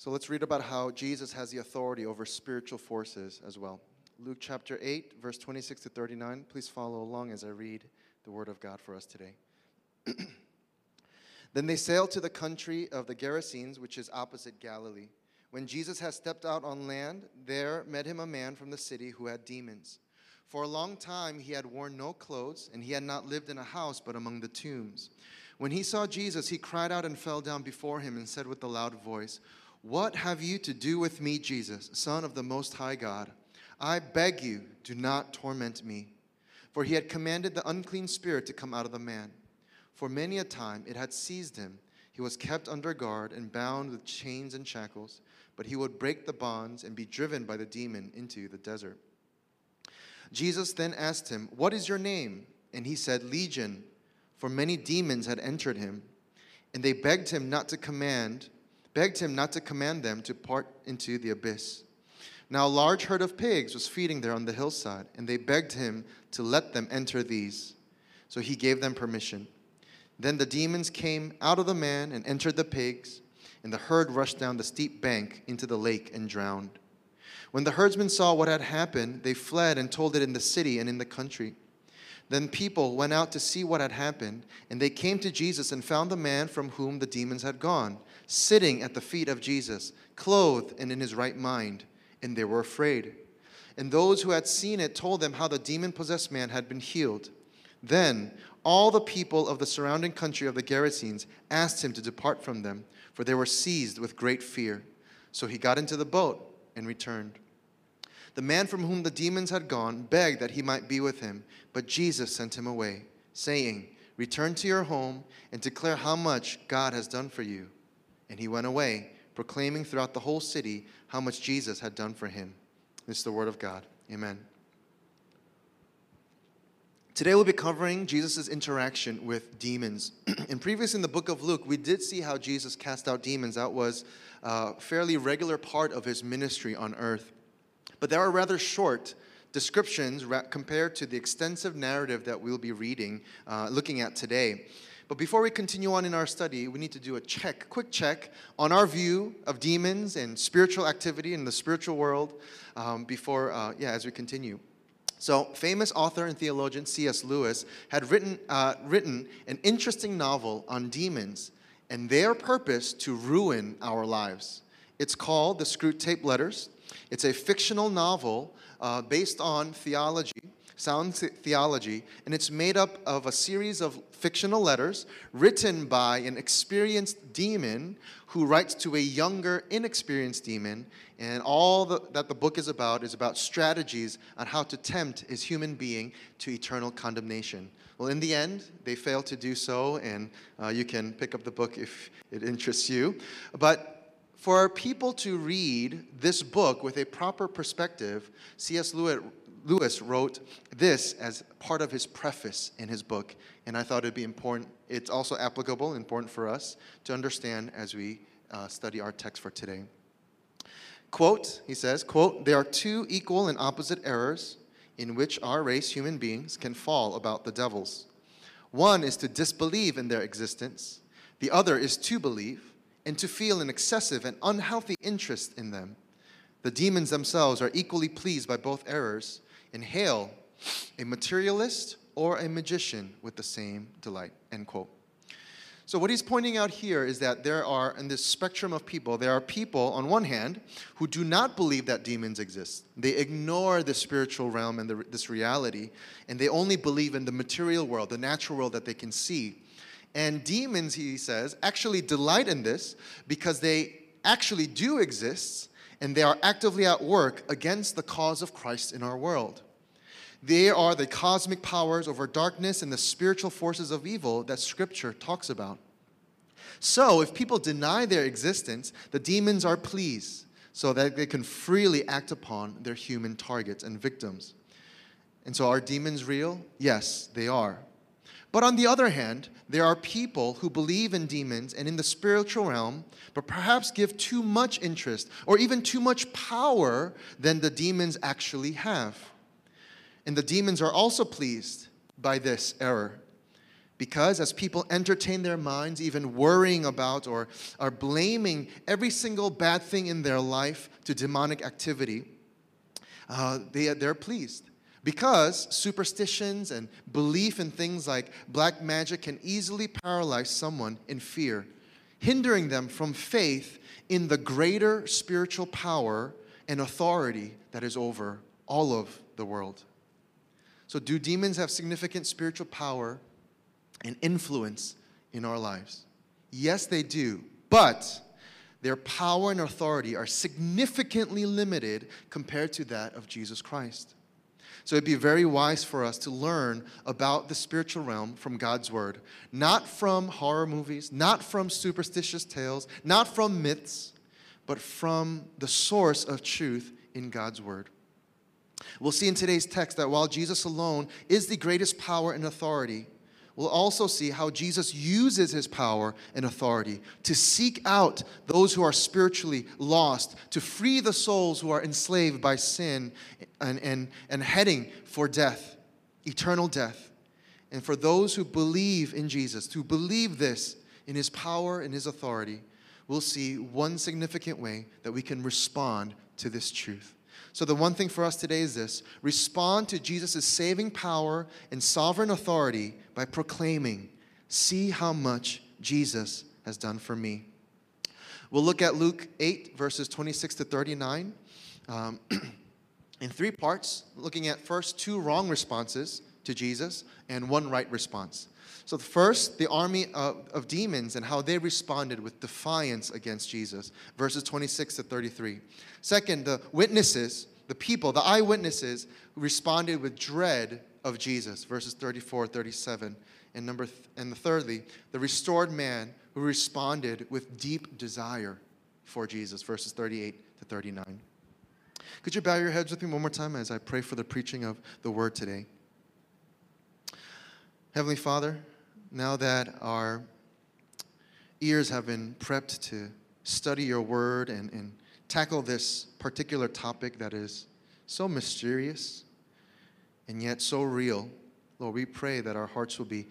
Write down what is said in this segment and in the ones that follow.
So let's read about how Jesus has the authority over spiritual forces as well. Luke chapter 8, verse 26 to 39. Please follow along as I read the word of God for us today. then they sailed to the country of the Gerasenes, which is opposite Galilee. When Jesus had stepped out on land, there met him a man from the city who had demons. For a long time he had worn no clothes, and he had not lived in a house but among the tombs. When he saw Jesus, he cried out and fell down before him and said with a loud voice, What have you to do with me, Jesus, Son of the Most High God? I beg you, do not torment me. For he had commanded the unclean spirit to come out of the man. For many a time it had seized him. He was kept under guard and bound with chains and shackles, but he would break the bonds and be driven by the demon into the desert. Jesus then asked him, What is your name? And he said, Legion, for many demons had entered him. And they begged him not to command, begged him not to command them to part into the abyss. Now a large herd of pigs was feeding there on the hillside, and they begged him to let them enter these. So he gave them permission. Then the demons came out of the man and entered the pigs, and the herd rushed down the steep bank into the lake and drowned. When the herdsmen saw what had happened, they fled and told it in the city and in the country. Then people went out to see what had happened, and they came to Jesus and found the man from whom the demons had gone, sitting at the feet of Jesus, clothed and in his right mind, and they were afraid. And those who had seen it told them how the demon possessed man had been healed. Then all the people of the surrounding country of the Gerasenes asked him to depart from them, for they were seized with great fear. So he got into the boat and returned. The man from whom the demons had gone begged that he might be with him, but Jesus sent him away, saying, Return to your home and declare how much God has done for you. And he went away, proclaiming throughout the whole city how much Jesus had done for him. This is the word of God. Amen. Today we'll be covering Jesus' interaction with demons. and previous in the book of Luke, we did see how Jesus cast out demons. That was a fairly regular part of his ministry on earth. But there are rather short descriptions compared to the extensive narrative that we'll be reading, uh, looking at today. But before we continue on in our study, we need to do a check, quick check on our view of demons and spiritual activity in the spiritual world um, before, uh, yeah, as we continue. So, famous author and theologian C.S. Lewis had written, uh, written an interesting novel on demons and their purpose to ruin our lives. It's called The Screwtape Letters. It's a fictional novel uh, based on theology, sound theology, and it's made up of a series of fictional letters written by an experienced demon who writes to a younger, inexperienced demon. And all the, that the book is about is about strategies on how to tempt his human being to eternal condemnation. Well, in the end, they fail to do so, and uh, you can pick up the book if it interests you. But for people to read this book with a proper perspective, C.S. Lewis wrote this as part of his preface in his book, and I thought it'd be important. It's also applicable, important for us to understand as we uh, study our text for today. Quote, he says, quote, there are two equal and opposite errors in which our race, human beings, can fall about the devils. One is to disbelieve in their existence, the other is to believe and to feel an excessive and unhealthy interest in them. The demons themselves are equally pleased by both errors and hail a materialist or a magician with the same delight. End quote. So, what he's pointing out here is that there are, in this spectrum of people, there are people, on one hand, who do not believe that demons exist. They ignore the spiritual realm and the, this reality, and they only believe in the material world, the natural world that they can see. And demons, he says, actually delight in this because they actually do exist and they are actively at work against the cause of Christ in our world. They are the cosmic powers over darkness and the spiritual forces of evil that Scripture talks about. So, if people deny their existence, the demons are pleased so that they can freely act upon their human targets and victims. And so, are demons real? Yes, they are. But on the other hand, there are people who believe in demons and in the spiritual realm, but perhaps give too much interest or even too much power than the demons actually have. And the demons are also pleased by this error. Because as people entertain their minds, even worrying about or are blaming every single bad thing in their life to demonic activity, uh, they, they're pleased. Because superstitions and belief in things like black magic can easily paralyze someone in fear, hindering them from faith in the greater spiritual power and authority that is over all of the world. So, do demons have significant spiritual power and influence in our lives? Yes, they do. But their power and authority are significantly limited compared to that of Jesus Christ. So it'd be very wise for us to learn about the spiritual realm from God's word, not from horror movies, not from superstitious tales, not from myths, but from the source of truth in God's word. We'll see in today's text that while Jesus alone is the greatest power and authority, we'll also see how Jesus uses his power and authority to seek out those who are spiritually lost, to free the souls who are enslaved by sin and, and, and heading for death, eternal death. And for those who believe in Jesus, to believe this in his power and his authority, we'll see one significant way that we can respond to this truth. So, the one thing for us today is this respond to Jesus' saving power and sovereign authority by proclaiming, See how much Jesus has done for me. We'll look at Luke 8, verses 26 to 39, um, in three parts, looking at first two wrong responses to Jesus and one right response. So, first, the army of, of, demons and how they responded with defiance against Jesus, verses 26 to 33. Second, the witnesses, the people, the eyewitnesses, who responded with dread of Jesus, verses 34, 37. And, number th- and thirdly, the restored man who responded with deep desire for Jesus, verses 38 to 39. Could you bow your heads with me one more time as I pray for the preaching of the word today? Heavenly Father, now that our ears have been prepped to study your word and, and tackle this particular topic that is so mysterious and yet so real, Lord, we pray that our hearts will be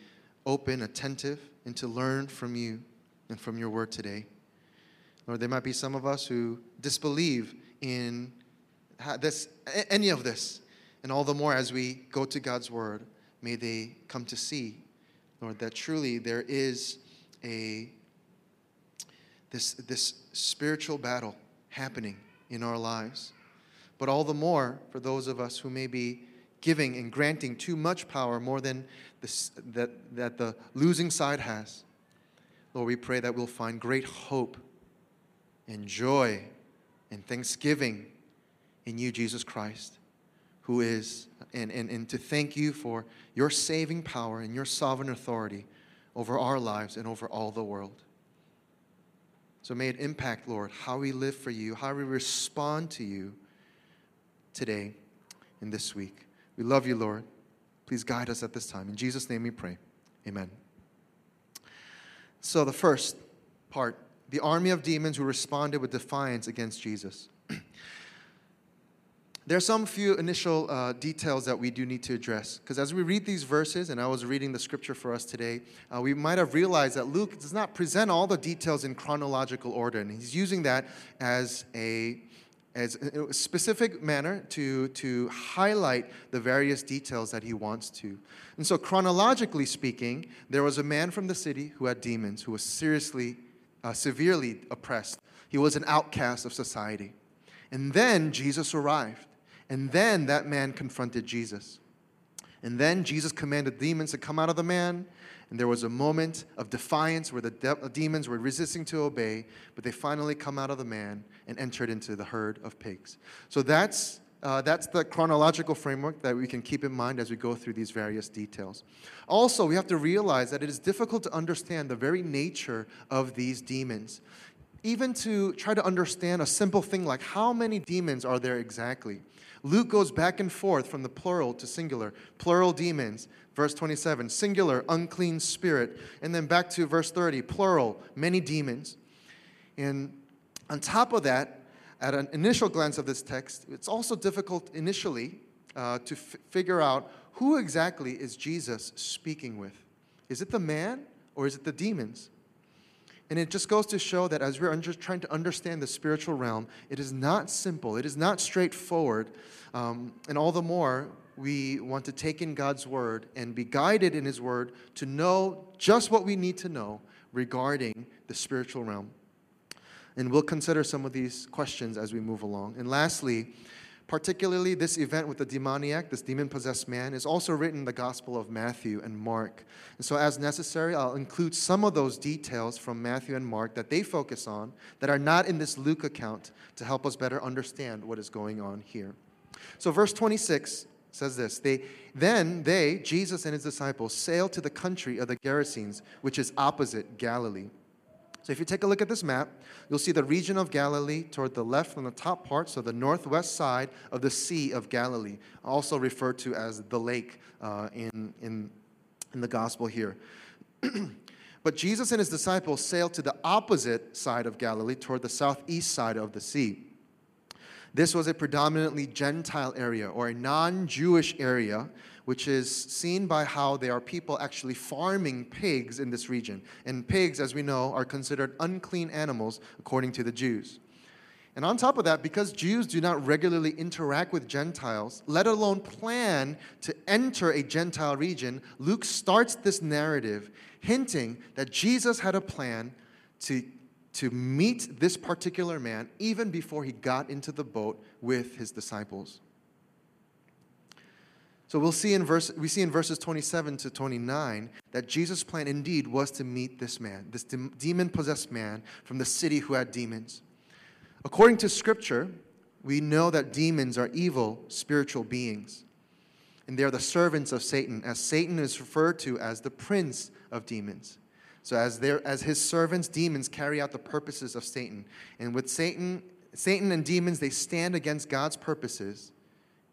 open, attentive, and to learn from you and from your word today. Lord, there might be some of us who disbelieve in this, any of this, and all the more as we go to God's word, may they come to see Lord, that truly there is a this, this spiritual battle happening in our lives. But all the more for those of us who may be giving and granting too much power more than this, that, that the losing side has. Lord, we pray that we'll find great hope and joy and thanksgiving in you, Jesus Christ who is, and, and, and to thank you for your saving power and your sovereign authority over our lives and over all the world. So may it impact, Lord, how we live for you, how we respond to you today and this week. We love you, Lord. Please guide us at this time. In Jesus' name we pray. Amen. So, the first part the army of demons who responded with defiance against Jesus. There are some few initial uh, details that we do need to address. Because as we read these verses, and I was reading the scripture for us today, uh, we might have realized that Luke does not present all the details in chronological order. And he's using that as a as a specific manner to, to highlight the various details that he wants to. And so, chronologically speaking, there was a man from the city who had demons, who was seriously, uh, severely oppressed. He was an outcast of society. And then Jesus arrived. And then that man confronted Jesus. And then Jesus commanded demons to come out of the man. And there was a moment of defiance where the de- demons were resisting to obey, but they finally come out of the man and entered into the herd of pigs. So that's, uh, that's the chronological framework that we can keep in mind as we go through these various details. Also, we have to realize that it is difficult to understand the very nature of these demons. Even to try to understand a simple thing like how many demons are there exactly? Luke goes back and forth from the plural to singular. Plural demons, verse 27, singular, unclean spirit. And then back to verse 30, plural, many demons. And on top of that, at an initial glance of this text, it's also difficult initially uh, to f- figure out who exactly is Jesus speaking with. Is it the man or is it the demons? And it just goes to show that as we're under, trying to understand the spiritual realm, it is not simple, it is not straightforward. Um, and all the more, we want to take in God's word and be guided in His word to know just what we need to know regarding the spiritual realm. And we'll consider some of these questions as we move along. And lastly, particularly this event with the demoniac, this demon possessed man, is also written in the Gospel of Matthew and Mark. And so, as necessary, I'll include some of those details from Matthew and Mark that they focus on that are not in this Luke account to help us better understand what is going on here. So, verse 26 says this they, Then they, Jesus and his disciples, sailed to the country of the Gerasenes, which is opposite Galilee. So if you take a look at this map, you'll see the region of Galilee toward the left on the top part, so the northwest side of the Sea of Galilee, also referred to as the lake uh, in, in, in the gospel here. but Jesus and his disciples sailed to the opposite side of Galilee, toward the southeast side of the sea. This was a predominantly Gentile area or a non Jewish area which is seen by how there are people actually farming pigs in this region. And pigs, as we know, are considered unclean animals according to the Jews. And on top of that, because Jews do not regularly interact with Gentiles, let alone plan to enter a Gentile region, Luke starts this narrative hinting that Jesus had a plan to, to meet this particular man even before he got into the boat with his disciples. So we'll see in verse, we see in verses 27 to 29 that Jesus' plan indeed was to meet this man, this demon possessed man from the city who had demons. According to Scripture, we know that demons are evil spiritual beings. And they are the servants of Satan, as Satan is referred to as the prince of demons. So as, as his servants, demons carry out the purposes of Satan. And with Satan, Satan and demons, they stand against God's purposes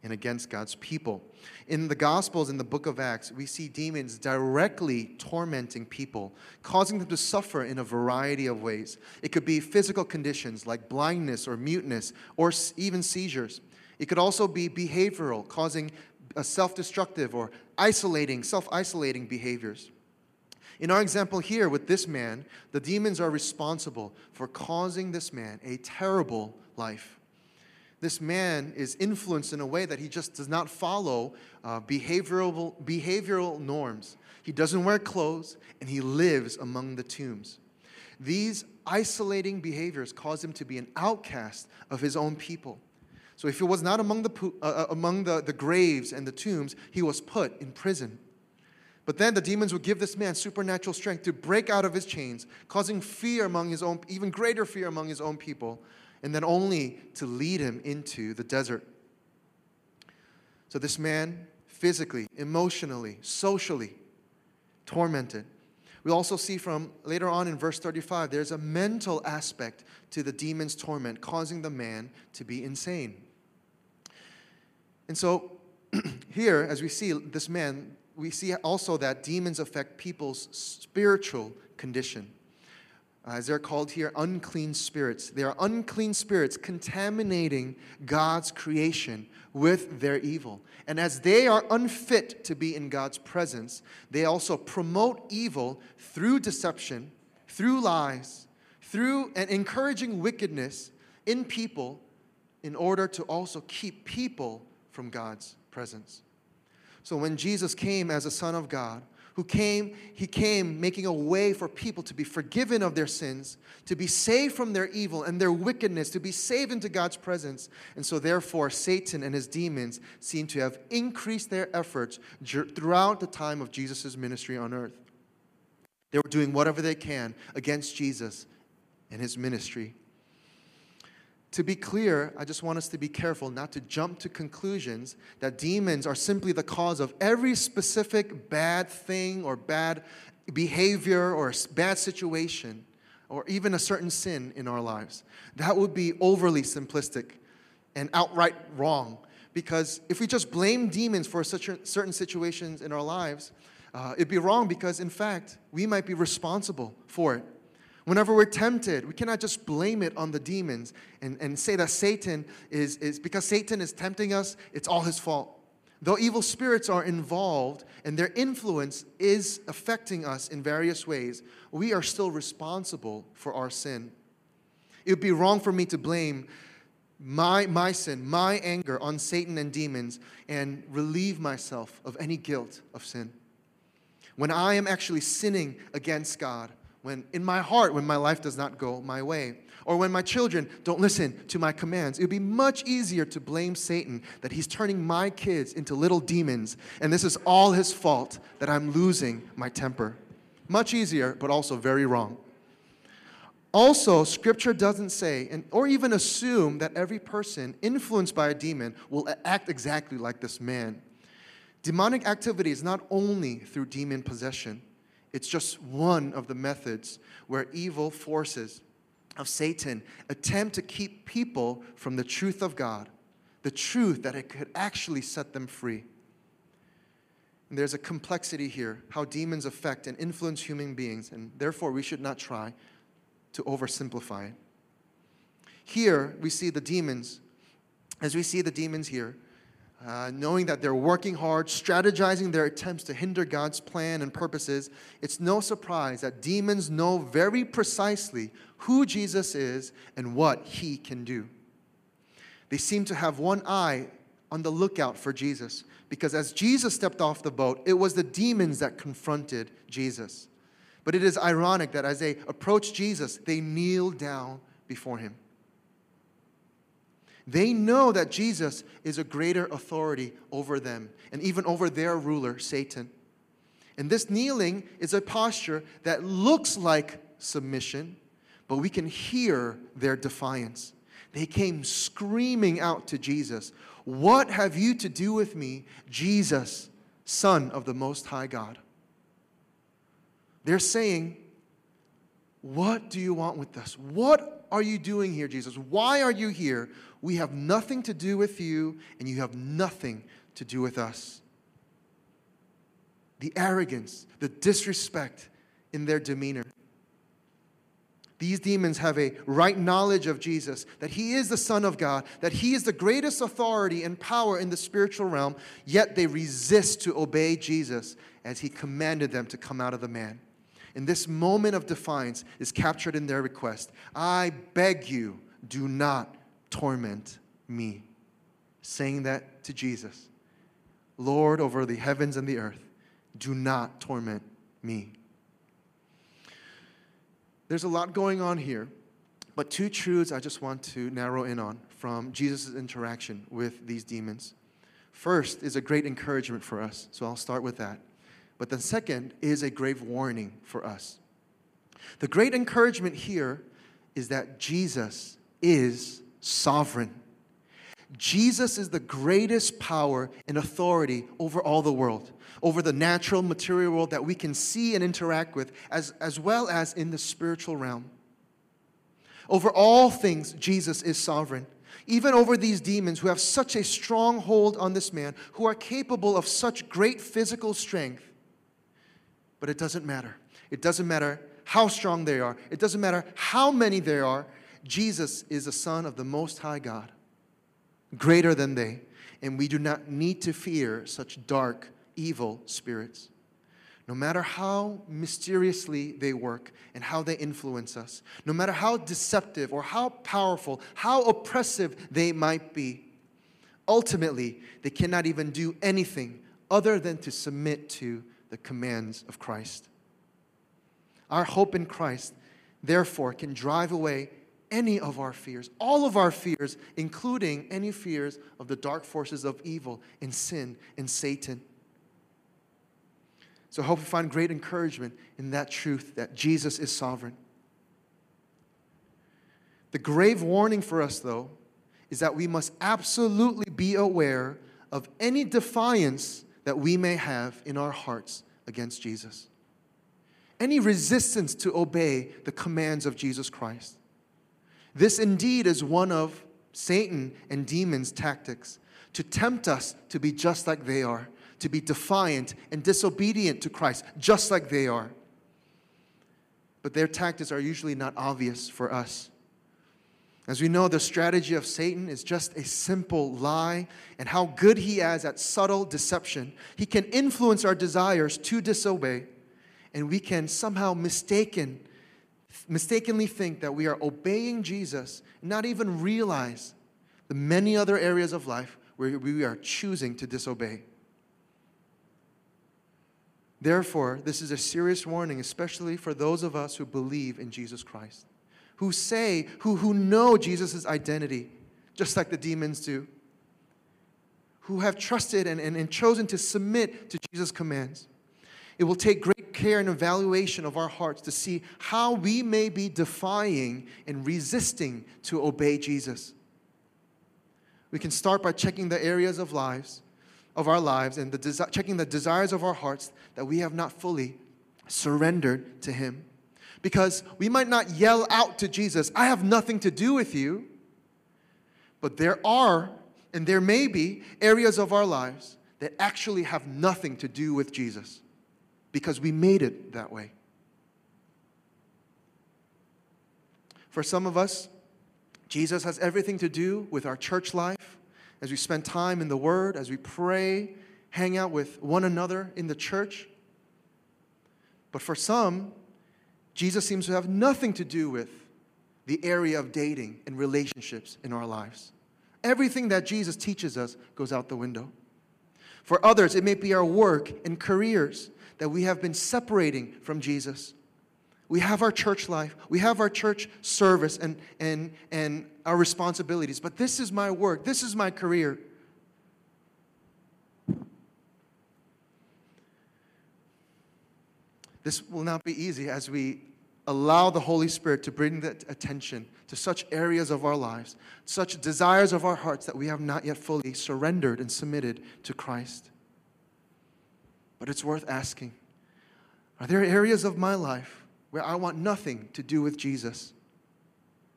and against God's people. In the Gospels, in the book of Acts, we see demons directly tormenting people, causing them to suffer in a variety of ways. It could be physical conditions like blindness or muteness or even seizures. It could also be behavioral, causing self destructive or isolating, self isolating behaviors. In our example here with this man, the demons are responsible for causing this man a terrible life this man is influenced in a way that he just does not follow uh, behavioral, behavioral norms. He doesn't wear clothes and he lives among the tombs. These isolating behaviors cause him to be an outcast of his own people. So if he was not among, the, uh, uh, among the, the graves and the tombs, he was put in prison. But then the demons would give this man supernatural strength to break out of his chains, causing fear among his own, even greater fear among his own people, and then only to lead him into the desert. So this man, physically, emotionally, socially, tormented. We also see from later on in verse 35, there's a mental aspect to the demon's torment, causing the man to be insane. And so, here, as we see this man, we see also that demons affect people's spiritual condition Uh, as they're called here, unclean spirits. They are unclean spirits contaminating God's creation with their evil. And as they are unfit to be in God's presence, they also promote evil through deception, through lies, through and encouraging wickedness in people in order to also keep people from God's presence. So when Jesus came as a Son of God, who came, he came making a way for people to be forgiven of their sins, to be saved from their evil and their wickedness, to be saved into God's presence. And so, therefore, Satan and his demons seem to have increased their efforts throughout the time of Jesus' ministry on earth. They were doing whatever they can against Jesus and his ministry to be clear, I just want us to be careful not to jump to conclusions that demons are simply the cause of every specific bad thing or bad behavior or bad situation or even a certain sin in our lives. That would be overly simplistic and outright wrong. Because if we just blame demons for such certain situations in our lives, uh, it'd be wrong because, in fact, we might be responsible for it. Whenever we're tempted, we cannot just blame it on the demons and, and say that Satan is, is, because Satan is tempting us, it's all his fault. Though evil spirits are involved and their influence is affecting us in various ways, we are still responsible for our sin. It would be wrong for me to blame my, my sin, my anger on Satan and demons and relieve myself of any guilt of sin. When I am actually sinning against God, when in my heart, when my life does not go my way, or when my children don't listen to my commands, it would be much easier to blame Satan that he's turning my kids into little demons, and this is all his fault that I'm losing my temper. Much easier, but also very wrong. Also, scripture doesn't say and, or even assume that every person influenced by a demon will act exactly like this man. Demonic activity is not only through demon possession, it's just one of the methods where evil forces of Satan attempt to keep people from the truth of God, the truth that it could actually set them free. And there's a complexity here, how demons affect and influence human beings, and therefore we should not try to oversimplify it. Here we see the demons, as we see the demons here, uh, knowing that they're working hard, strategizing their attempts to hinder God's plan and purposes, it's no surprise that demons know very precisely who Jesus is and what he can do. They seem to have one eye on the lookout for Jesus because as Jesus stepped off the boat, it was the demons that confronted Jesus. But it is ironic that as they approach Jesus, they kneel down before him. They know that Jesus is a greater authority over them and even over their ruler, Satan. And this kneeling is a posture that looks like submission, but we can hear their defiance. They came screaming out to Jesus, What have you to do with me, Jesus, Son of the Most High God? They're saying, What do you want with us? What are you doing here, Jesus? Why are you here? We have nothing to do with you, and you have nothing to do with us. The arrogance, the disrespect in their demeanor. These demons have a right knowledge of Jesus, that He is the Son of God, that He is the greatest authority and power in the spiritual realm, yet they resist to obey Jesus as He commanded them to come out of the man. And this moment of defiance is captured in their request I beg you, do not torment me. Saying that to Jesus Lord over the heavens and the earth, do not torment me. There's a lot going on here, but two truths I just want to narrow in on from Jesus' interaction with these demons. First is a great encouragement for us, so I'll start with that. But the second is a grave warning for us. The great encouragement here is that Jesus is sovereign. Jesus is the greatest power and authority over all the world, over the natural material world that we can see and interact with, as, as well as in the spiritual realm. Over all things, Jesus is sovereign. Even over these demons who have such a strong hold on this man, who are capable of such great physical strength. But it doesn't matter. It doesn't matter how strong they are, it doesn't matter how many there are. Jesus is the Son of the Most High God greater than they, and we do not need to fear such dark, evil spirits. No matter how mysteriously they work and how they influence us, no matter how deceptive or how powerful, how oppressive they might be, ultimately, they cannot even do anything other than to submit to the commands of Christ. Our hope in Christ, therefore, can drive away any of our fears, all of our fears, including any fears of the dark forces of evil and sin and Satan. So I hope we find great encouragement in that truth that Jesus is sovereign. The grave warning for us, though, is that we must absolutely be aware of any defiance that we may have in our hearts against Jesus. Any resistance to obey the commands of Jesus Christ. This indeed is one of Satan and demons' tactics to tempt us to be just like they are, to be defiant and disobedient to Christ, just like they are. But their tactics are usually not obvious for us. As we know, the strategy of Satan is just a simple lie, and how good he is at subtle deception. He can influence our desires to disobey, and we can somehow mistaken, mistakenly think that we are obeying Jesus, not even realize the many other areas of life where we are choosing to disobey. Therefore, this is a serious warning, especially for those of us who believe in Jesus Christ who say, who, who know Jesus' identity, just like the demons do, who have trusted and, and, and chosen to submit to Jesus' commands. It will take great care and evaluation of our hearts to see how we may be defying and resisting to obey Jesus. We can start by checking the areas of lives of our lives and the desi- checking the desires of our hearts that we have not fully surrendered to him. Because we might not yell out to Jesus, I have nothing to do with you. But there are, and there may be, areas of our lives that actually have nothing to do with Jesus because we made it that way. For some of us, Jesus has everything to do with our church life as we spend time in the Word, as we pray, hang out with one another in the church. But for some, Jesus seems to have nothing to do with the area of dating and relationships in our lives. Everything that Jesus teaches us goes out the window. For others, it may be our work and careers that we have been separating from Jesus. We have our church life, we have our church service and, and, and our responsibilities, but this is my work, this is my career. This will not be easy as we allow the Holy Spirit to bring that attention to such areas of our lives, such desires of our hearts that we have not yet fully surrendered and submitted to Christ. But it's worth asking Are there areas of my life where I want nothing to do with Jesus?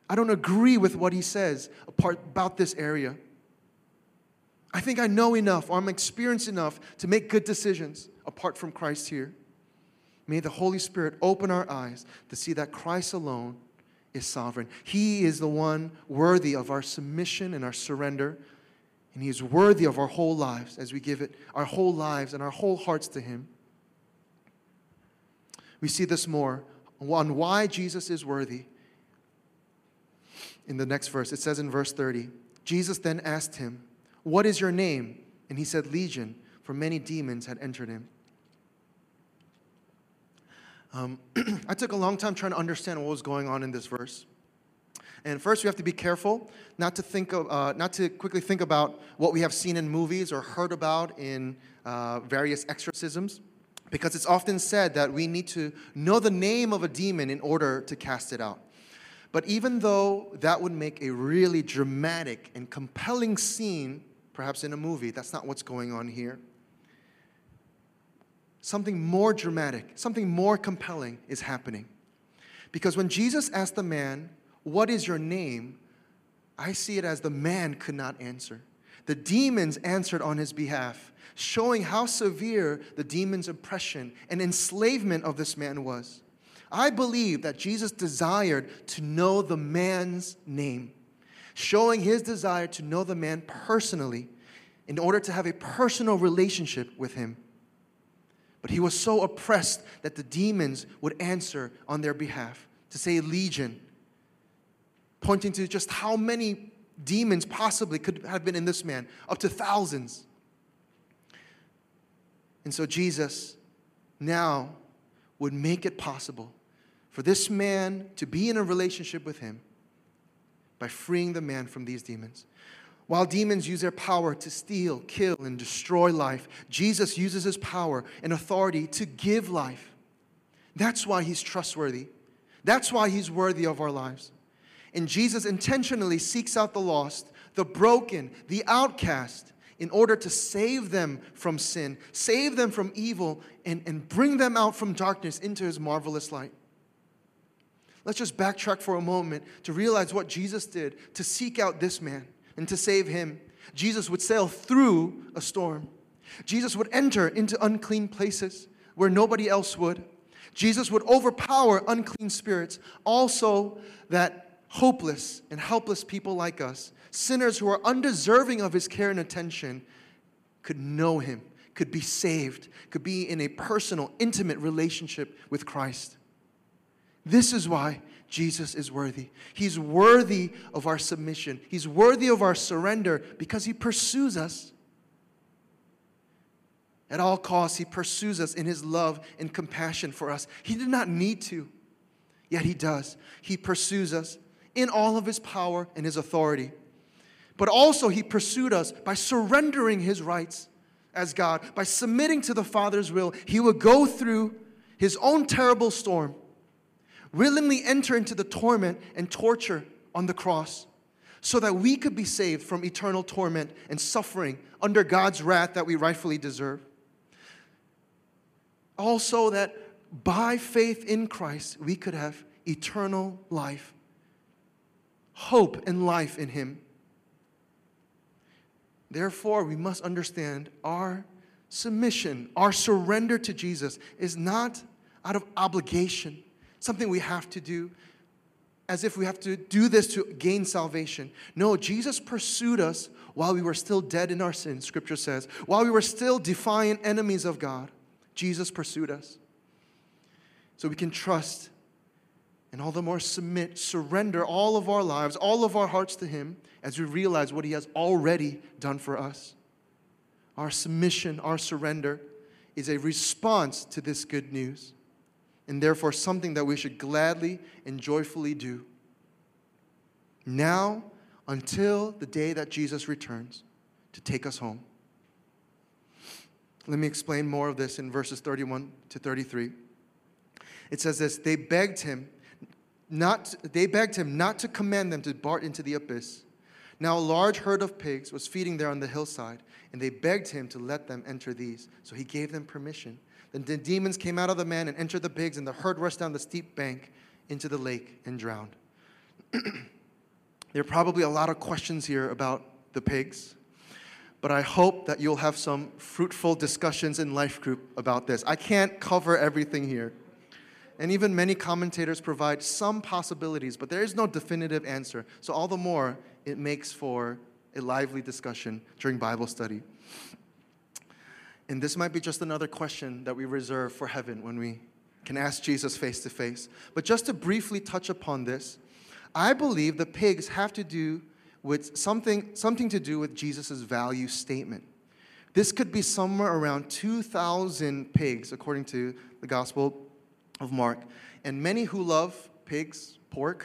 I don't agree with what he says about this area. I think I know enough or I'm experienced enough to make good decisions apart from Christ here. May the Holy Spirit open our eyes to see that Christ alone is sovereign. He is the one worthy of our submission and our surrender, and He is worthy of our whole lives as we give it our whole lives and our whole hearts to Him. We see this more on why Jesus is worthy in the next verse. It says in verse 30 Jesus then asked him, What is your name? And he said, Legion, for many demons had entered him. Um, I took a long time trying to understand what was going on in this verse. And first, we have to be careful not to think of, uh, not to quickly think about what we have seen in movies or heard about in uh, various exorcisms, because it's often said that we need to know the name of a demon in order to cast it out. But even though that would make a really dramatic and compelling scene, perhaps in a movie, that's not what's going on here something more dramatic, something more compelling is happening. Because when Jesus asked the man, What is your name? I see it as the man could not answer. The demons answered on his behalf, showing how severe the demon's oppression and enslavement of this man was. I believe that Jesus desired to know the man's name, showing his desire to know the man personally in order to have a personal relationship with him. But he was so oppressed that the demons would answer on their behalf to say legion, pointing to just how many demons possibly could have been in this man, up to thousands. And so Jesus now would make it possible for this man to be in a relationship with him by freeing the man from these demons. While demons use their power to steal, kill, and destroy life, Jesus uses his power and authority to give life. That's why he's trustworthy. That's why he's worthy of our lives. And Jesus intentionally seeks out the lost, the broken, the outcast, in order to save them from sin, save them from evil, and, and bring them out from darkness into his marvelous light. Let's just backtrack for a moment to realize what Jesus did to seek out this man and to save him, Jesus would sail through a storm. Jesus would enter into unclean places where nobody else would. Jesus would overpower unclean spirits, also that hopeless and helpless people like us, sinners who are undeserving of his care and attention, could know him, could be saved, could be in a personal, intimate relationship with Christ. This is why Jesus is worthy. He's worthy of our submission. He's worthy of our surrender because he pursues us. At all costs, he pursues us in his love and compassion for us. He did not need to, yet he does. He pursues us in all of his power and his authority. But also, he pursued us by surrendering his rights as God, by submitting to the Father's will. He would go through his own terrible storm willingly enter into the torment and torture on the cross so that we could be saved from eternal torment and suffering under God's wrath that we rightfully deserve. Also, that by faith in Christ, we could have eternal life, hope and life in Him. Therefore, we must understand our submission, our surrender to Jesus is not out of obligation something we have to do, as if we have to do this to gain salvation. No, Jesus pursued us while we were still dead in our sins, scripture says. While we were still defiant enemies of God, Jesus pursued us. So we can trust and all the more submit, surrender all of our lives, all of our hearts to Him as we realize what He has already done for us. Our submission, our surrender is a response to this good news and therefore something that we should gladly and joyfully do. Now, until the day that Jesus returns to take us home. Let me explain more of this in verses 31 to 33. It says this, they begged him not they begged him not to command them to depart into the abyss. Now a large herd of pigs was feeding there on the hillside, and they begged him to let them enter these. So he gave them permission. Then the demons came out of the man and entered the pigs, and the herd rushed down the steep bank into the lake and drowned. there are probably a lot of questions here about the pigs, but I hope that you'll have some fruitful discussions in life group about this. I can't cover everything here. And even many commentators provide some possibilities, but there is no definitive answer. So, all the more, it makes for a lively discussion during Bible study. And this might be just another question that we reserve for heaven when we can ask Jesus face to face. But just to briefly touch upon this, I believe the pigs have to do with something, something to do with Jesus' value statement. This could be somewhere around 2,000 pigs, according to the Gospel of Mark. And many who love pigs, pork,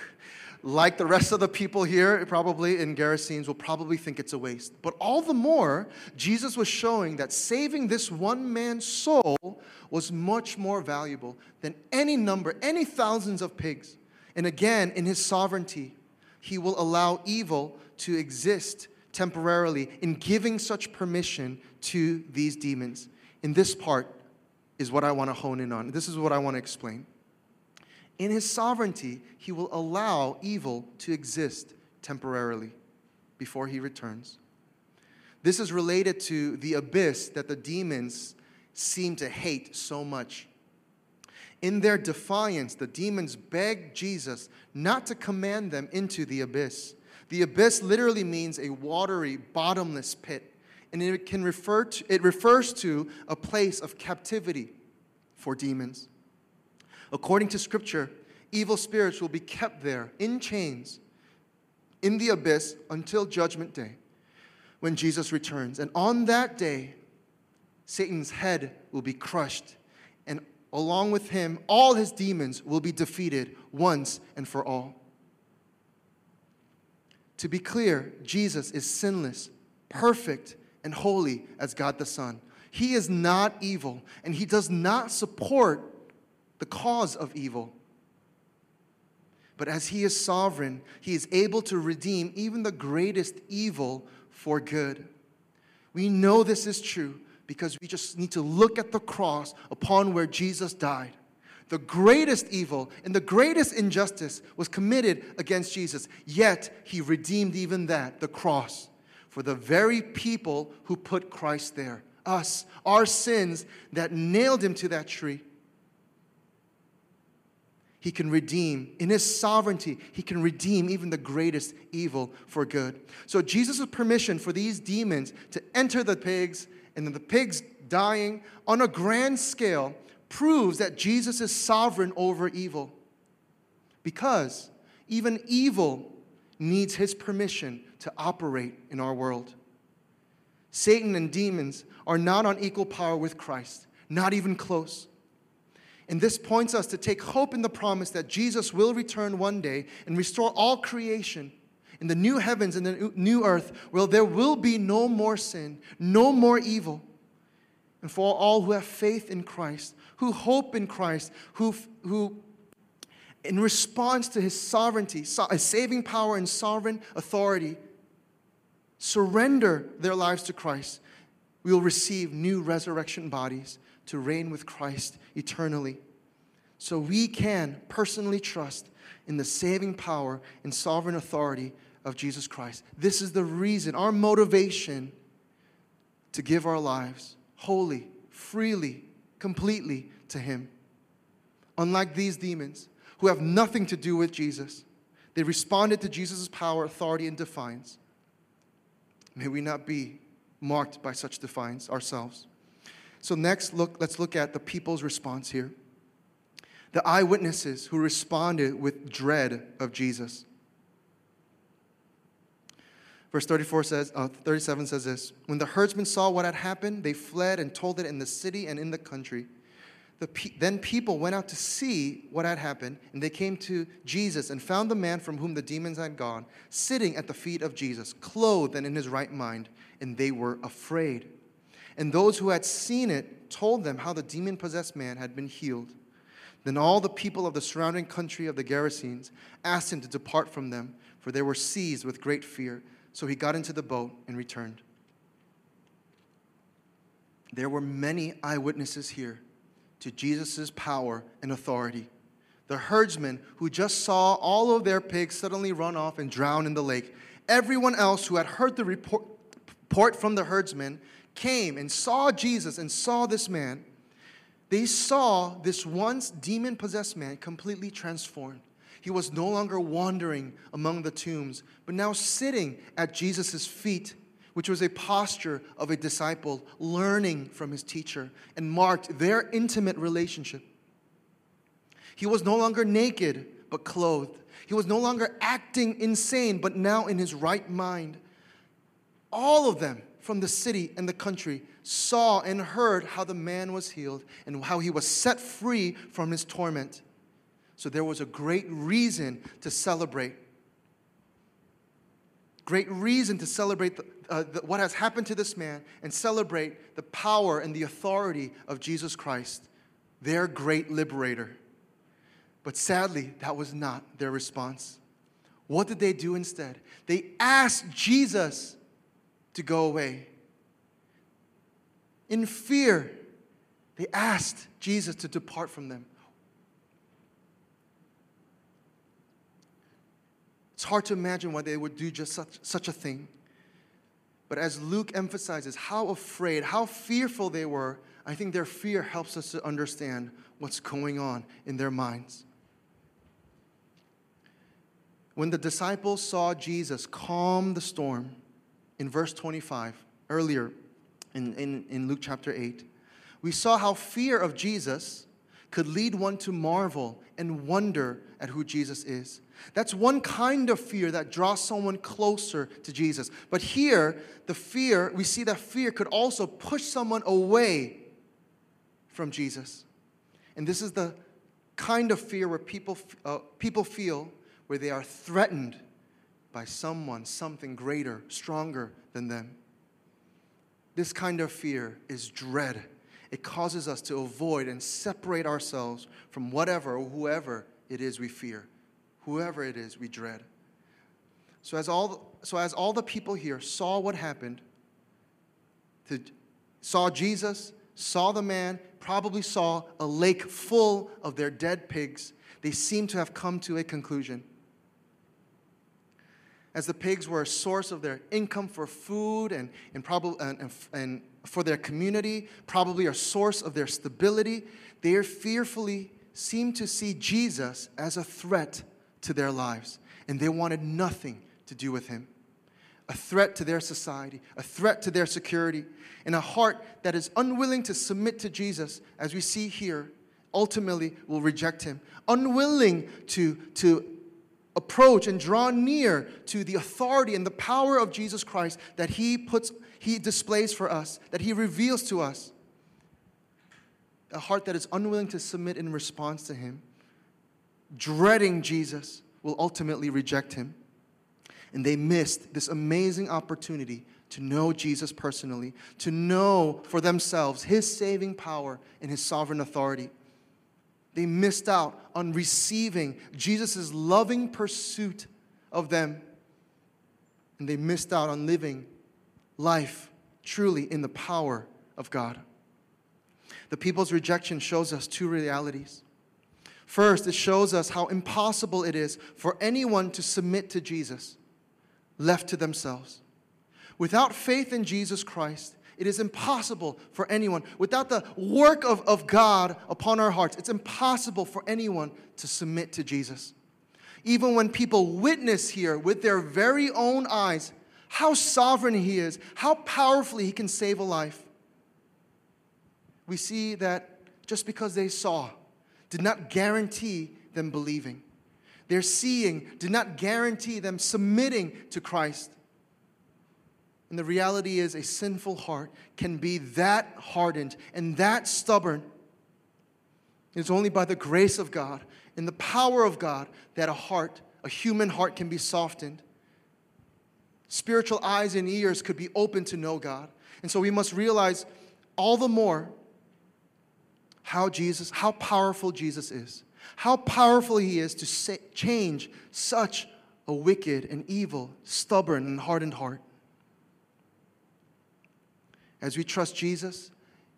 like the rest of the people here, probably in Gerasenes, will probably think it's a waste. But all the more, Jesus was showing that saving this one man's soul was much more valuable than any number, any thousands of pigs. And again, in his sovereignty, he will allow evil to exist temporarily in giving such permission to these demons. In this part is what I want to hone in on. This is what I want to explain. In his sovereignty, he will allow evil to exist temporarily before he returns. This is related to the abyss that the demons seem to hate so much. In their defiance, the demons beg Jesus not to command them into the abyss. The abyss literally means a watery, bottomless pit, and it can refer to, it refers to a place of captivity for demons. According to Scripture, evil spirits will be kept there in chains in the abyss until Judgment Day when Jesus returns. And on that day, Satan's head will be crushed, and along with him, all his demons will be defeated once and for all. To be clear, Jesus is sinless, perfect, and holy as God the Son. He is not evil, and he does not support the cause of evil. But as He is sovereign, He is able to redeem even the greatest evil for good. We know this is true because we just need to look at the cross upon where Jesus died. The greatest evil and the greatest injustice was committed against Jesus, yet He redeemed even that, the cross, for the very people who put Christ there. Us, our sins that nailed Him to that tree he can redeem. In his sovereignty, he can redeem even the greatest evil for good. So Jesus' permission for these demons to enter the pigs and then the pigs dying on a grand scale proves that Jesus is sovereign over evil. Because even evil needs his permission to operate in our world. Satan and demons are not on equal power with Christ, not even close. And this points us to take hope in the promise that Jesus will return one day and restore all creation in the new heavens and the new earth, where there will be no more sin, no more evil. And for all who have faith in Christ, who hope in Christ, who, who in response to his sovereignty, his saving power and sovereign authority, surrender their lives to Christ, we will receive new resurrection bodies to reign with Christ eternally. So we can personally trust in the saving power and sovereign authority of Jesus Christ. This is the reason, our motivation to give our lives wholly, freely, completely to Him. Unlike these demons who have nothing to do with Jesus, they responded to Jesus' power, authority, and defiance. May we not be marked by such defiance ourselves. So next, look, let's look at the people's response here. The eyewitnesses who responded with dread of Jesus. Verse 34 says, uh, 37 says this When the herdsmen saw what had happened, they fled and told it in the city and in the country. The pe- then people went out to see what had happened, and they came to Jesus and found the man from whom the demons had gone, sitting at the feet of Jesus, clothed and in his right mind, and they were afraid. And those who had seen it told them how the demon possessed man had been healed. Then all the people of the surrounding country of the Gerasenes asked him to depart from them, for they were seized with great fear. So he got into the boat and returned. There were many eyewitnesses here to Jesus' power and authority. The herdsmen who just saw all of their pigs suddenly run off and drown in the lake. Everyone else who had heard the report, report from the herdsmen came and saw Jesus and saw this man, they saw this once demon possessed man completely transformed. He was no longer wandering among the tombs, but now sitting at Jesus' feet, which was a posture of a disciple learning from his teacher and marked their intimate relationship. He was no longer naked, but clothed. He was no longer acting insane, but now in his right mind. All of them from the city and the country saw and heard how the man was healed and how he was set free from his torment. So there was a great reason to celebrate. Great reason to celebrate the, uh, the, what has happened to this man and celebrate the power and the authority of Jesus Christ, their great liberator. But sadly, that was not their response. What did they do instead? They asked Jesus to go away. In fear, they asked Jesus to depart from them. It's hard to imagine why they would do just such, such a thing. But as Luke emphasizes how afraid, how fearful they were, I think their fear helps us to understand what's going on in their minds. When the disciples saw Jesus calm the storm, in verse 25, earlier in, in, in Luke chapter 8, we saw how fear of Jesus could lead one to marvel and wonder at who Jesus is. That's one kind of fear that draws someone closer to Jesus. But here, the fear, we see that fear could also push someone away from Jesus. And this is the kind of fear where people, uh, people feel where they are threatened by someone, something greater, stronger than them. This kind of fear is dread. It causes us to avoid and separate ourselves from whatever or whoever it is we fear, whoever it is we dread. So as all, so as all the people here saw what happened, to, saw Jesus, saw the man, probably saw a lake full of their dead pigs, they seem to have come to a conclusion as the pigs were a source of their income for food and, and, probably, and, and for their community, probably a source of their stability, they fearfully seem to see Jesus as a threat to their lives, and they wanted nothing to do with him. A threat to their society, a threat to their security, and a heart that is unwilling to submit to Jesus, as we see here, ultimately will reject him. Unwilling to, to approach and draw near to the authority and the power of Jesus Christ that he puts he displays for us, that he reveals to us. A heart that is unwilling to submit in response to him, dreading Jesus, will ultimately reject him. And they missed this amazing opportunity to know Jesus personally, to know for themselves his saving power and his sovereign authority. They missed out on receiving Jesus' loving pursuit of them. And they missed out on living life truly in the power of God. The people's rejection shows us two realities. First, it shows us how impossible it is for anyone to submit to Jesus, left to themselves. Without faith in Jesus Christ, it is impossible for anyone, without the work of, of God upon our hearts, it's impossible for anyone to submit to Jesus. Even when people witness here with their very own eyes how sovereign He is, how powerfully He can save a life, we see that just because they saw did not guarantee them believing. Their seeing did not guarantee them submitting to Christ. And the reality is, a sinful heart can be that hardened and that stubborn. It's only by the grace of God and the power of God that a heart, a human heart, can be softened. Spiritual eyes and ears could be open to know God. And so we must realize all the more how Jesus, how powerful Jesus is, how powerful he is to change such a wicked and evil, stubborn and hardened heart. As we trust Jesus,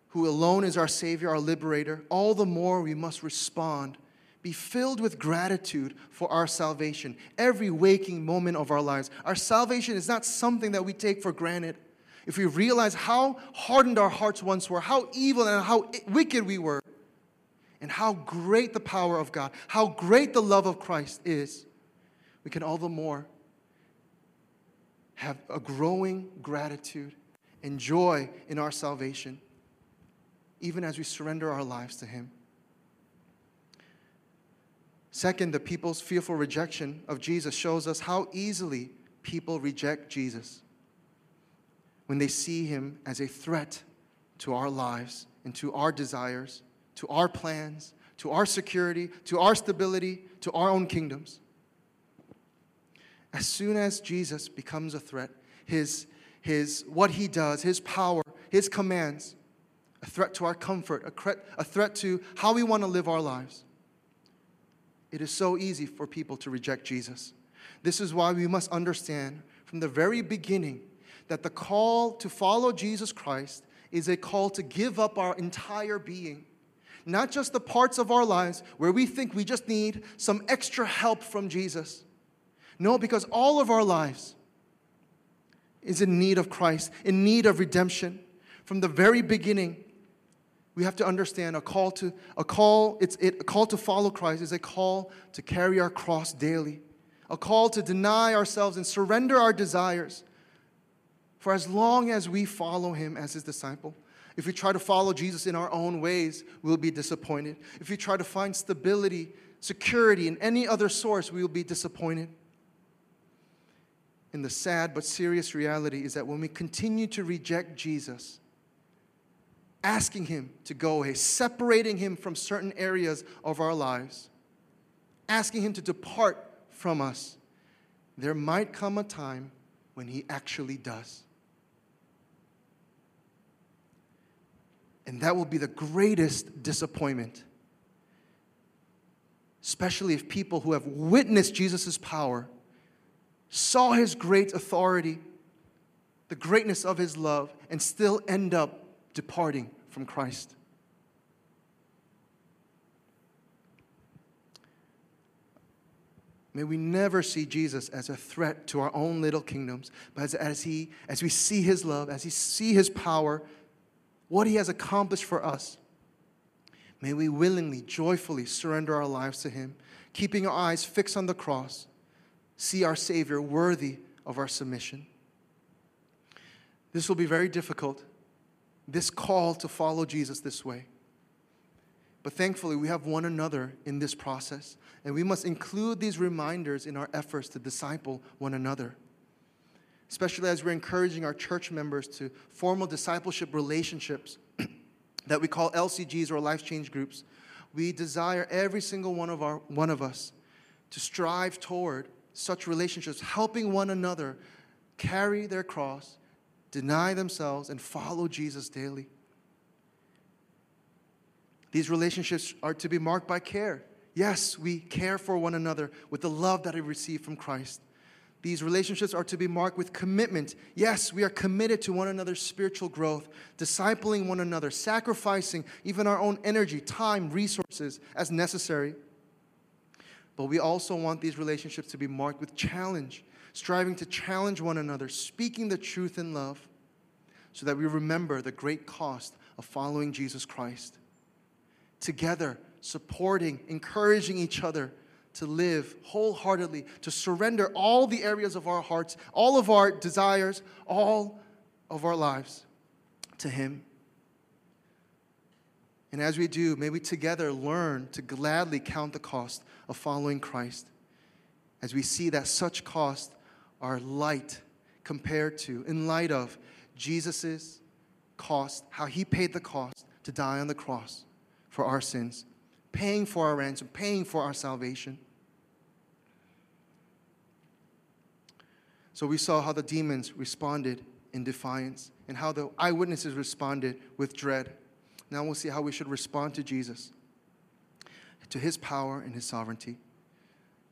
who alone is our Savior, our liberator, all the more we must respond, be filled with gratitude for our salvation every waking moment of our lives. Our salvation is not something that we take for granted. If we realize how hardened our hearts once were, how evil and how wicked we were, and how great the power of God, how great the love of Christ is, we can all the more have a growing gratitude and joy in our salvation, even as we surrender our lives to Him. Second, the people's fearful rejection of Jesus shows us how easily people reject Jesus when they see Him as a threat to our lives and to our desires, to our plans, to our security, to our stability, to our own kingdoms. As soon as Jesus becomes a threat, his his, what he does, his power, his commands, a threat to our comfort, a, threat, a threat to how we want to live our lives. It is so easy for people to reject Jesus. This is why we must understand from the very beginning that the call to follow Jesus Christ is a call to give up our entire being. Not just the parts of our lives where we think we just need some extra help from Jesus. No, because all of our lives is in need of Christ, in need of redemption. From the very beginning, we have to understand a call to a call it's it, a call to follow Christ is a call to carry our cross daily. A call to deny ourselves and surrender our desires. For as long as we follow him as his disciple, if we try to follow Jesus in our own ways, we'll be disappointed. If we try to find stability, security in any other source, we will be disappointed. And the sad but serious reality is that when we continue to reject Jesus, asking Him to go away, separating Him from certain areas of our lives, asking Him to depart from us, there might come a time when He actually does. And that will be the greatest disappointment, especially if people who have witnessed Jesus' power saw his great authority, the greatness of his love, and still end up departing from Christ. May we never see Jesus as a threat to our own little kingdoms, but as, as, he, as we see his love, as we see his power, what he has accomplished for us. May we willingly, joyfully surrender our lives to Him, keeping our eyes fixed on the cross, see our Savior worthy of our submission. This will be very difficult, this call to follow Jesus this way. But thankfully, we have one another in this process, and we must include these reminders in our efforts to disciple one another. Especially as we're encouraging our church members to formal discipleship relationships that we call LCGs or life change groups, we desire every single one of, our, one of us to strive toward such relationships, helping one another carry their cross, deny themselves, and follow Jesus daily. These relationships are to be marked by care. Yes, we care for one another with the love that we receive from Christ. These relationships are to be marked with commitment. Yes, we are committed to one another's spiritual growth, discipling one another, sacrificing even our own energy, time, resources as necessary. But we also want these relationships to be marked with challenge, striving to challenge one another, speaking the truth in love, so that we remember the great cost of following Jesus Christ. Together, supporting, encouraging each other to live wholeheartedly, to surrender all the areas of our hearts, all of our desires, all of our lives to Him. And as we do, may we together learn to gladly count the cost of following Christ as we see that such costs are light compared to, in light of Jesus' cost, how He paid the cost to die on the cross for our sins paying for our ransom, paying for our salvation. So we saw how the demons responded in defiance and how the eyewitnesses responded with dread. Now we'll see how we should respond to Jesus, to his power and his sovereignty.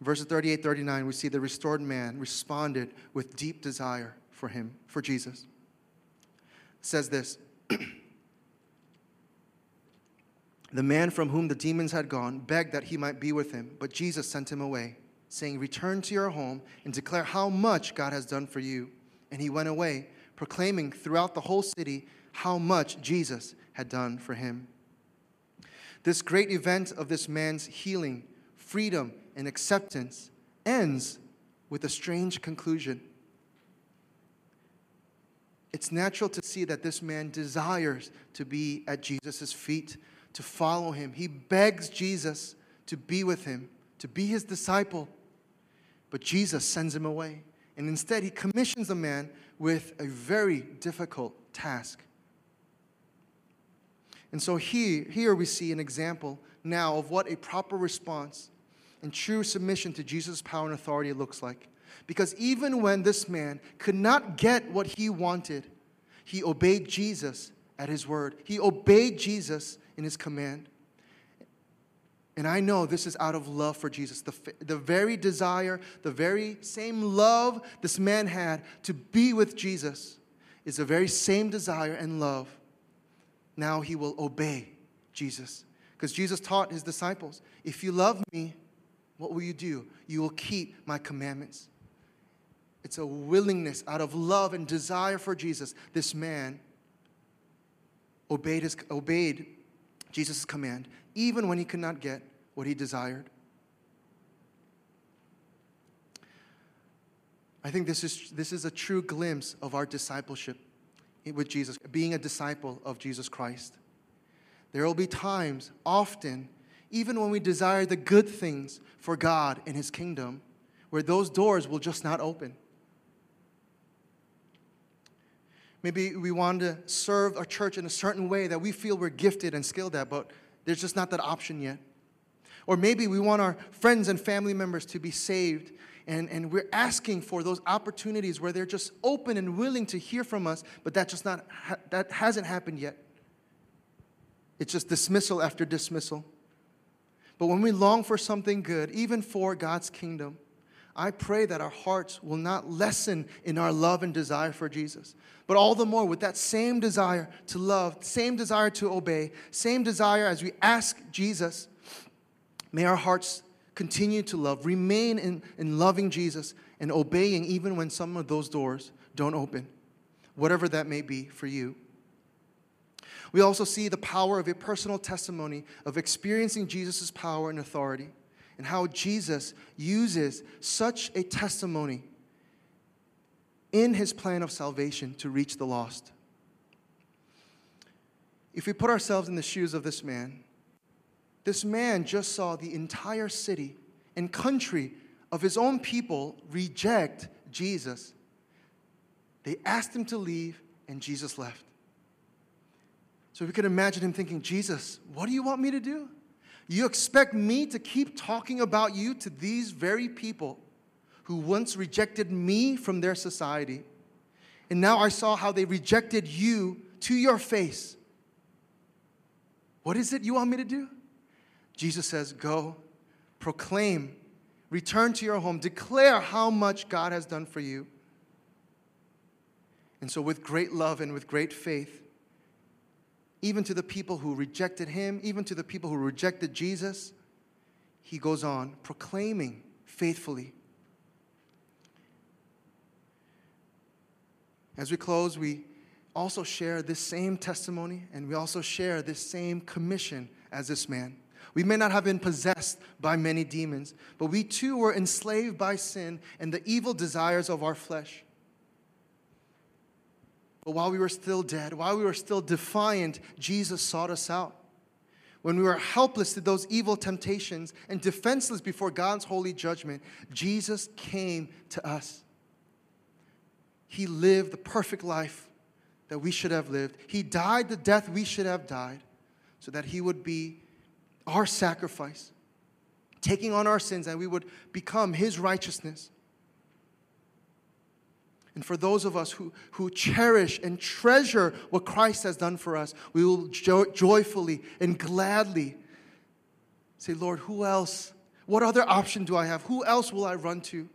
Verses 38 39, we see the restored man responded with deep desire for him, for Jesus. It says this The man from whom the demons had gone begged that he might be with him, but Jesus sent him away, saying, Return to your home and declare how much God has done for you. And he went away, proclaiming throughout the whole city how much Jesus had done for him. This great event of this man's healing, freedom, and acceptance ends with a strange conclusion. It's natural to see that this man desires to be at Jesus' feet to follow him. He begs Jesus to be with him, to be his disciple. But Jesus sends him away. And instead, he commissions the man with a very difficult task. And so here, here we see an example now of what a proper response and true submission to Jesus' power and authority looks like. Because even when this man could not get what he wanted, he obeyed Jesus at his word. He obeyed Jesus in his command. And I know this is out of love for Jesus. The, the very desire, the very same love this man had to be with Jesus is the very same desire and love. Now he will obey Jesus. Because Jesus taught his disciples if you love me, what will you do? You will keep my commandments. It's a willingness out of love and desire for Jesus. This man obeyed, his, obeyed Jesus' command, even when he could not get what he desired. I think this is, this is a true glimpse of our discipleship with Jesus, being a disciple of Jesus Christ. There will be times, often, even when we desire the good things for God and His kingdom, where those doors will just not open. Maybe we want to serve our church in a certain way that we feel we're gifted and skilled at, but there's just not that option yet. Or maybe we want our friends and family members to be saved, and, and we're asking for those opportunities where they're just open and willing to hear from us, but that just not that hasn't happened yet. It's just dismissal after dismissal. But when we long for something good, even for God's kingdom, I pray that our hearts will not lessen in our love and desire for Jesus, but all the more with that same desire to love, same desire to obey, same desire as we ask Jesus, may our hearts continue to love, remain in, in loving Jesus and obeying even when some of those doors don't open, whatever that may be for you. We also see the power of a personal testimony of experiencing Jesus' power and authority, and how Jesus uses such a testimony in his plan of salvation to reach the lost. If we put ourselves in the shoes of this man, this man just saw the entire city and country of his own people reject Jesus. They asked him to leave, and Jesus left. So we could imagine him thinking, Jesus, what do you want me to do? You expect me to keep talking about you to these very people who once rejected me from their society. And now I saw how they rejected you to your face. What is it you want me to do? Jesus says, Go, proclaim, return to your home, declare how much God has done for you. And so, with great love and with great faith, even to the people who rejected him, even to the people who rejected Jesus, he goes on proclaiming faithfully. As we close, we also share this same testimony and we also share this same commission as this man. We may not have been possessed by many demons, but we too were enslaved by sin and the evil desires of our flesh. But while we were still dead, while we were still defiant, Jesus sought us out. When we were helpless to those evil temptations and defenseless before God's holy judgment, Jesus came to us. He lived the perfect life that we should have lived. He died the death we should have died so that He would be our sacrifice, taking on our sins, and we would become His righteousness. And for those of us who, who cherish and treasure what Christ has done for us, we will jo- joyfully and gladly say, Lord, who else? What other option do I have? Who else will I run to?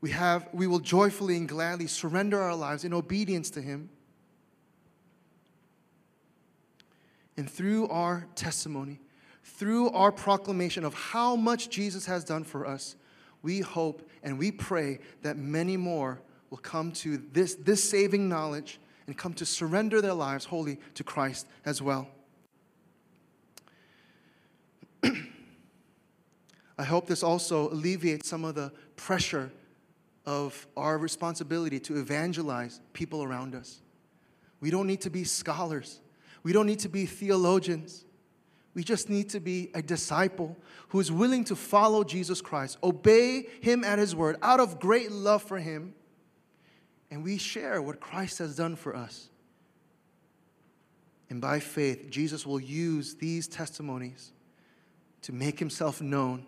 We, have, we will joyfully and gladly surrender our lives in obedience to Him. And through our testimony, through our proclamation of how much Jesus has done for us, we hope and we pray that many more will come to this, this saving knowledge and come to surrender their lives wholly to Christ as well. I hope this also alleviates some of the pressure of our responsibility to evangelize people around us. We don't need to be scholars, we don't need to be theologians. We just need to be a disciple who is willing to follow Jesus Christ, obey him at his word out of great love for him, and we share what Christ has done for us. And by faith, Jesus will use these testimonies to make himself known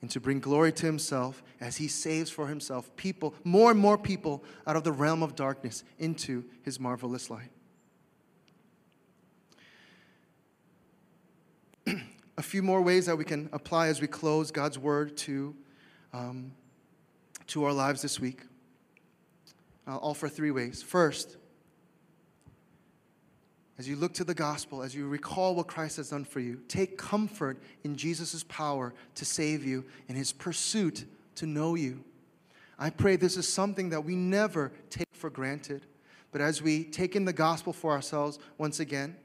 and to bring glory to himself as he saves for himself people, more and more people out of the realm of darkness into his marvelous light. A few more ways that we can apply as we close God's word to, um, to our lives this week. I'll offer three ways. First, as you look to the gospel, as you recall what Christ has done for you, take comfort in Jesus' power to save you and his pursuit to know you. I pray this is something that we never take for granted. But as we take in the gospel for ourselves once again,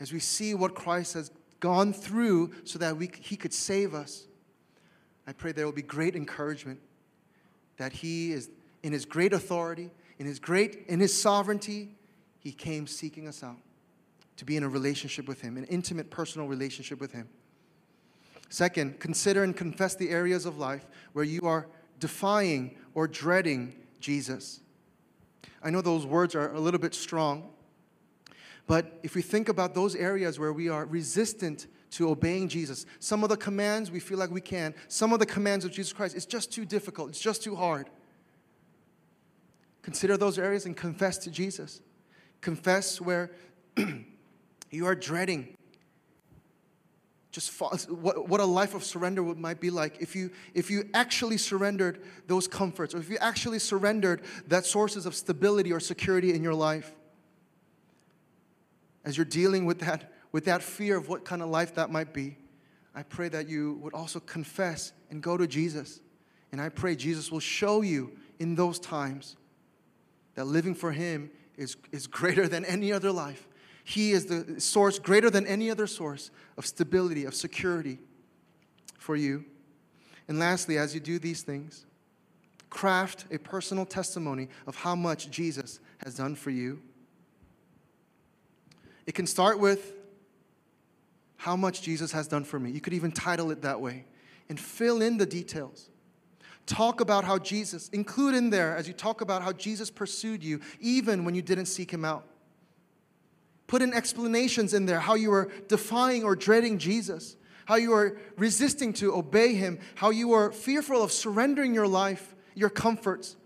as we see what Christ has gone through so that we, he could save us, I pray there will be great encouragement that he is in his great authority, in his great in his sovereignty, he came seeking us out to be in a relationship with him, an intimate personal relationship with him. Second, consider and confess the areas of life where you are defying or dreading Jesus. I know those words are a little bit strong, but if we think about those areas where we are resistant to obeying Jesus, some of the commands we feel like we can, some of the commands of Jesus Christ, it's just too difficult, it's just too hard. Consider those areas and confess to Jesus. Confess where you are dreading. Just what, what a life of surrender would, might be like if you, if you actually surrendered those comforts, or if you actually surrendered that sources of stability or security in your life as you're dealing with that, with that fear of what kind of life that might be, I pray that you would also confess and go to Jesus. And I pray Jesus will show you in those times that living for Him is, is greater than any other life. He is the source greater than any other source of stability, of security for you. And lastly, as you do these things, craft a personal testimony of how much Jesus has done for you. It can start with how much Jesus has done for me. You could even title it that way and fill in the details. Talk about how Jesus, include in there as you talk about how Jesus pursued you even when you didn't seek him out. Put in explanations in there how you were defying or dreading Jesus, how you were resisting to obey him, how you were fearful of surrendering your life, your comforts,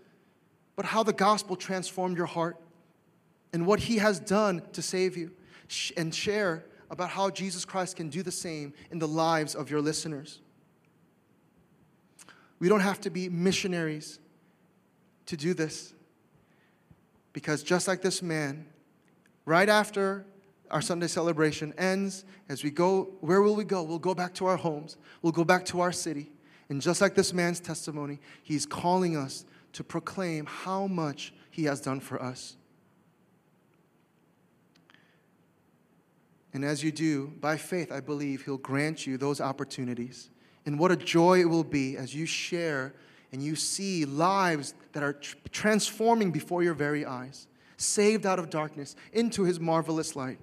but how the gospel transformed your heart and what he has done to save you. And share about how Jesus Christ can do the same in the lives of your listeners. We don't have to be missionaries to do this. Because just like this man, right after our Sunday celebration ends, as we go, where will we go? We'll go back to our homes, we'll go back to our city. And just like this man's testimony, he's calling us to proclaim how much he has done for us. And as you do, by faith, I believe he'll grant you those opportunities. And what a joy it will be as you share and you see lives that are tr- transforming before your very eyes, saved out of darkness into his marvelous light.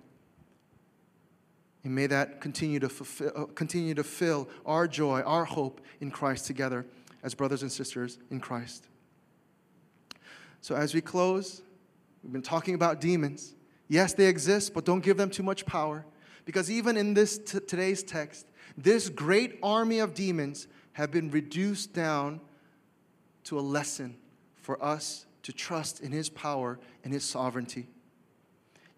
And may that continue to, fulfill, uh, continue to fill our joy, our hope in Christ together as brothers and sisters in Christ. So, as we close, we've been talking about demons. Yes, they exist, but don't give them too much power. Because even in this t- today's text, this great army of demons have been reduced down to a lesson for us to trust in his power and his sovereignty.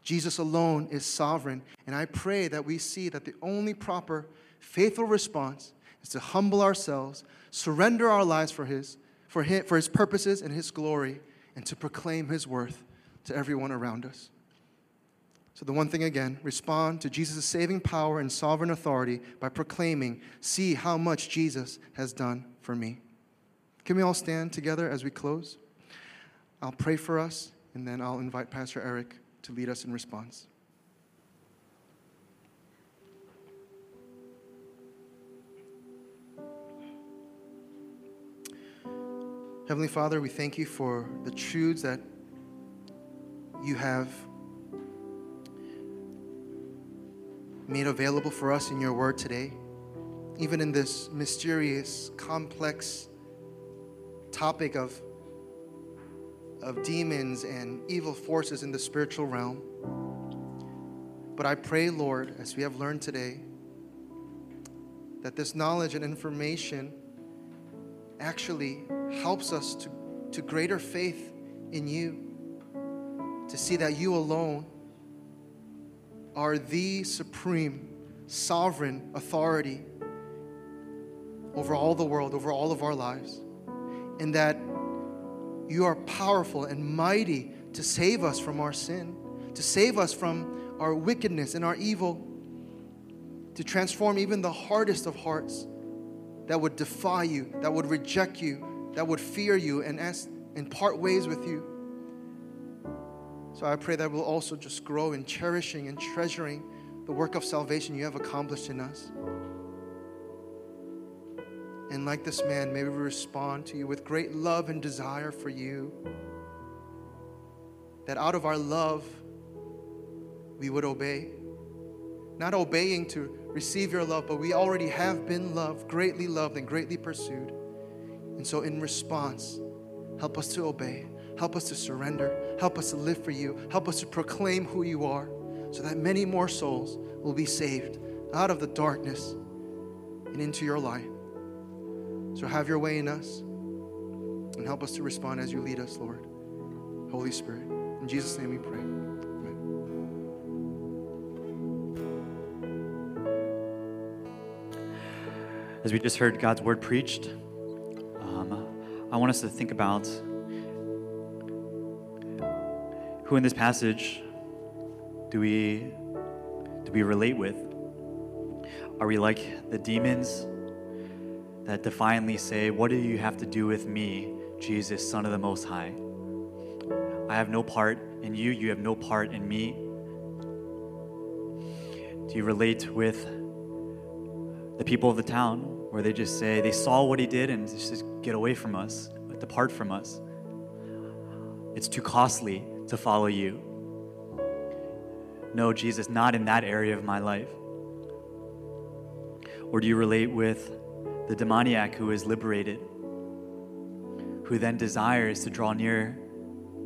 Jesus alone is sovereign, and I pray that we see that the only proper, faithful response is to humble ourselves, surrender our lives for his, for his, for his purposes and his glory, and to proclaim his worth to everyone around us. So, the one thing again respond to Jesus' saving power and sovereign authority by proclaiming, See how much Jesus has done for me. Can we all stand together as we close? I'll pray for us, and then I'll invite Pastor Eric to lead us in response. Heavenly Father, we thank you for the truths that you have made available for us in your word today. Even in this mysterious, complex topic of, of demons and evil forces in the spiritual realm. But I pray, Lord, as we have learned today, that this knowledge and information actually helps us to, to greater faith in you, to see that you alone are the supreme, sovereign authority over all the world, over all of our lives, and that you are powerful and mighty to save us from our sin, to save us from our wickedness and our evil, to transform even the hardest of hearts that would defy you, that would reject you, that would fear you and, ask, and part ways with you. So I pray that we'll also just grow in cherishing and treasuring the work of salvation you have accomplished in us. And like this man, may we respond to you with great love and desire for you. That out of our love, we would obey. Not obeying to receive your love, but we already have been loved, greatly loved, and greatly pursued. And so, in response, help us to obey. Help us to surrender. Help us to live for you. Help us to proclaim who you are so that many more souls will be saved out of the darkness and into your light. So have your way in us and help us to respond as you lead us, Lord. Holy Spirit. In Jesus' name we pray. Amen. As we just heard God's word preached, um, I want us to think about who in this passage do we do we relate with? Are we like the demons that defiantly say, "What do you have to do with me, Jesus, Son of the Most High?" I have no part in you, you have no part in me? Do you relate with the people of the town where they just say they saw what he did and just get away from us, depart from us? It's too costly to follow you. No, Jesus, not in that area of my life. Or do you relate with the demoniac who is liberated, who then desires to draw near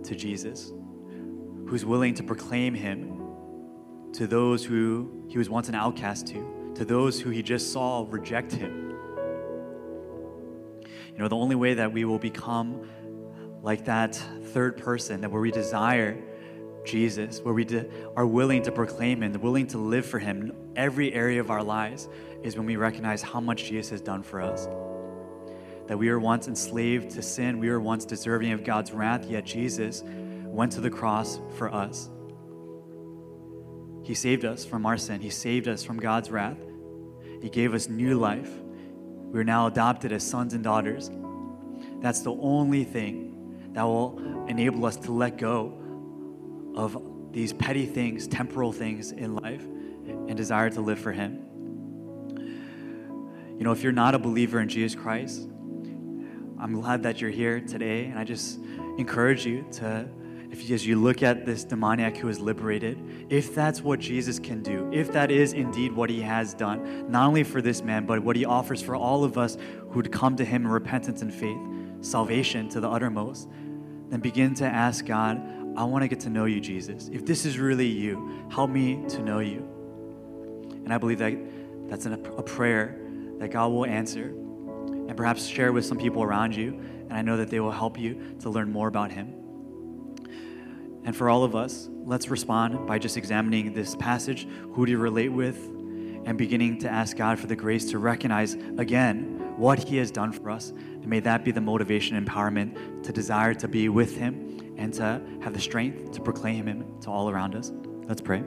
to Jesus, who's willing to proclaim him to those who he was once an outcast to, to those who he just saw reject him? You know, the only way that we will become like that third person, that where we desire Jesus, where we de- are willing to proclaim Him, willing to live for Him in every area of our lives, is when we recognize how much Jesus has done for us. That we were once enslaved to sin, we were once deserving of God's wrath, yet Jesus went to the cross for us. He saved us from our sin, He saved us from God's wrath. He gave us new life. We are now adopted as sons and daughters. That's the only thing that will enable us to let go of these petty things, temporal things in life, and desire to live for Him. You know, if you're not a believer in Jesus Christ, I'm glad that you're here today, and I just encourage you to, if as you look at this demoniac who is liberated, if that's what Jesus can do, if that is indeed what He has done, not only for this man, but what He offers for all of us who'd come to Him in repentance and faith, salvation to the uttermost, then begin to ask God, I want to get to know you, Jesus. If this is really you, help me to know you. And I believe that that's a prayer that God will answer and perhaps share with some people around you. And I know that they will help you to learn more about Him. And for all of us, let's respond by just examining this passage. Who do you relate with? And beginning to ask God for the grace to recognize again what He has done for us. And may that be the motivation and empowerment to desire to be with Him and to have the strength to proclaim Him to all around us. Let's pray.